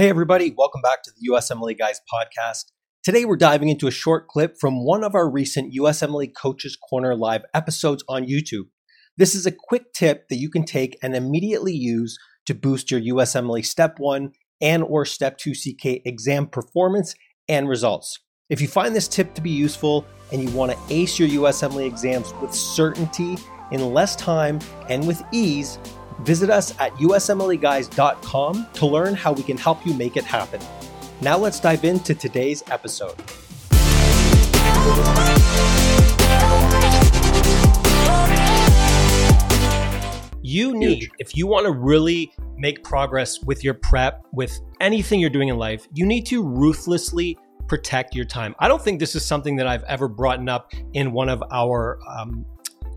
Hey, everybody, welcome back to the USMLE Guys podcast. Today, we're diving into a short clip from one of our recent USMLE Coaches Corner live episodes on YouTube. This is a quick tip that you can take and immediately use to boost your USMLE Step 1 and or Step 2 CK exam performance and results. If you find this tip to be useful and you want to ace your USMLE exams with certainty in less time and with ease, Visit us at usmleguys.com to learn how we can help you make it happen. Now let's dive into today's episode. You need, if you want to really make progress with your prep, with anything you're doing in life, you need to ruthlessly protect your time. I don't think this is something that I've ever brought up in one of our um,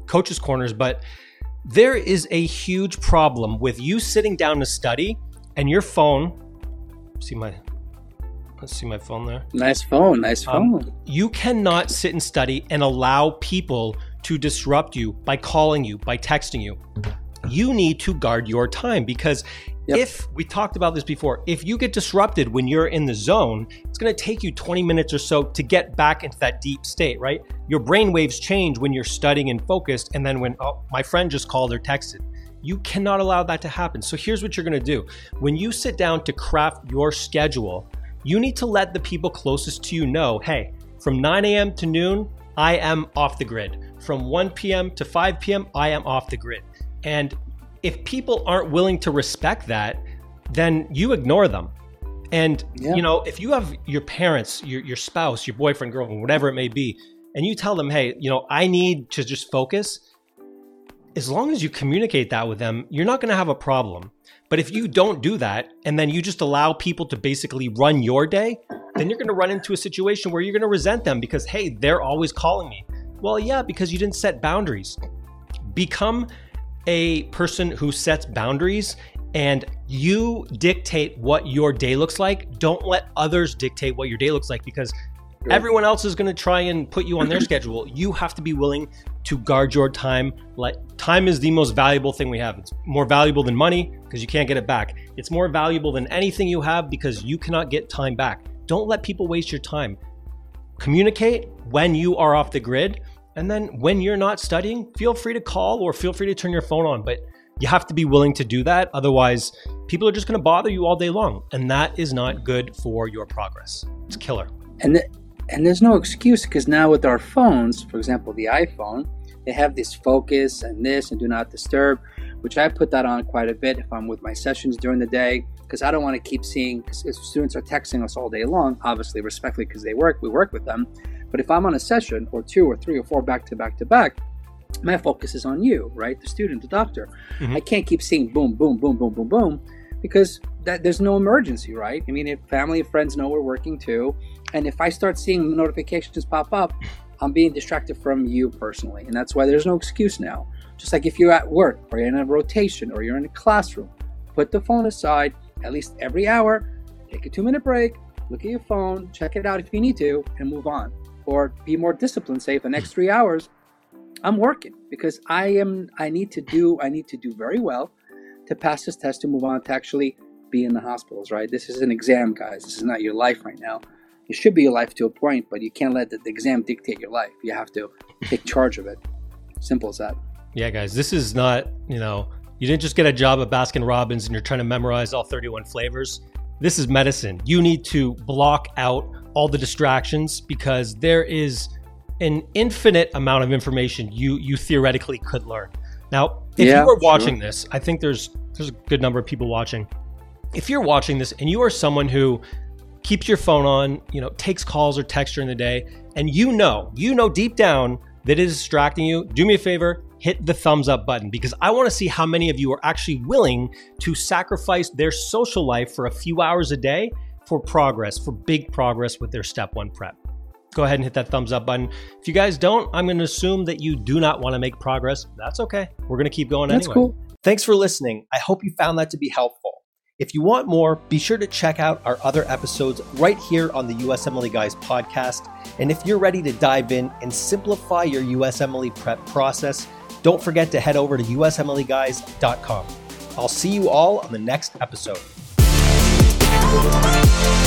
coaches' corners, but there is a huge problem with you sitting down to study and your phone. See my Let's see my phone there. Nice phone, nice um, phone. Um, you cannot sit and study and allow people to disrupt you by calling you, by texting you. You need to guard your time because Yep. If we talked about this before, if you get disrupted when you're in the zone, it's going to take you 20 minutes or so to get back into that deep state, right? Your brain waves change when you're studying and focused, and then when, oh, my friend just called or texted. You cannot allow that to happen. So here's what you're going to do. When you sit down to craft your schedule, you need to let the people closest to you know, hey, from 9 a.m. to noon, I am off the grid. From 1 p.m. to 5 p.m., I am off the grid. And if people aren't willing to respect that, then you ignore them. And yeah. you know, if you have your parents, your your spouse, your boyfriend, girlfriend, whatever it may be, and you tell them, "Hey, you know, I need to just focus." As long as you communicate that with them, you're not going to have a problem. But if you don't do that and then you just allow people to basically run your day, then you're going to run into a situation where you're going to resent them because hey, they're always calling me. Well, yeah, because you didn't set boundaries. Become a person who sets boundaries and you dictate what your day looks like. Don't let others dictate what your day looks like because everyone else is going to try and put you on their schedule. You have to be willing to guard your time. Like time is the most valuable thing we have. It's more valuable than money because you can't get it back. It's more valuable than anything you have because you cannot get time back. Don't let people waste your time. Communicate when you are off the grid and then when you're not studying, feel free to call or feel free to turn your phone on. But you have to be willing to do that. Otherwise, people are just going to bother you all day long. And that is not good for your progress. It's killer. And, the, and there's no excuse because now with our phones, for example, the iPhone, they have this focus and this and do not disturb, which I put that on quite a bit if I'm with my sessions during the day because I don't want to keep seeing because students are texting us all day long, obviously respectfully because they work, we work with them. But if I'm on a session or two or three or four back to back to back, my focus is on you, right? The student, the doctor. Mm-hmm. I can't keep seeing boom, boom, boom, boom, boom, boom, because that there's no emergency, right? I mean, if family and friends know we're working too, and if I start seeing notifications pop up, I'm being distracted from you personally, and that's why there's no excuse now. Just like if you're at work or you're in a rotation or you're in a classroom, put the phone aside at least every hour, take a two minute break, look at your phone, check it out if you need to, and move on or be more disciplined say for the next three hours i'm working because i am i need to do i need to do very well to pass this test to move on to actually be in the hospitals right? This is an exam guys. This is not your life right now. It should be your life to a point but you can't let the, the exam dictate your life. You have to take charge of it. Simple as that. Yeah guys this is not you know you didn't just get a job at baskin robbins and you're trying to memorize all 31 flavors. This is medicine. You need to block out all the distractions because there is an infinite amount of information you you theoretically could learn. Now, if yeah, you are watching sure. this, I think there's there's a good number of people watching. If you're watching this and you are someone who keeps your phone on, you know, takes calls or texts during the day, and you know, you know deep down that it is distracting you, do me a favor, hit the thumbs up button because I want to see how many of you are actually willing to sacrifice their social life for a few hours a day for progress, for big progress with their step one prep. Go ahead and hit that thumbs up button. If you guys don't, I'm going to assume that you do not want to make progress. That's okay. We're going to keep going That's anyway. Cool. Thanks for listening. I hope you found that to be helpful. If you want more, be sure to check out our other episodes right here on the USMLE Guys podcast. And if you're ready to dive in and simplify your USMLE prep process, don't forget to head over to usmleguys.com. I'll see you all on the next episode. Thank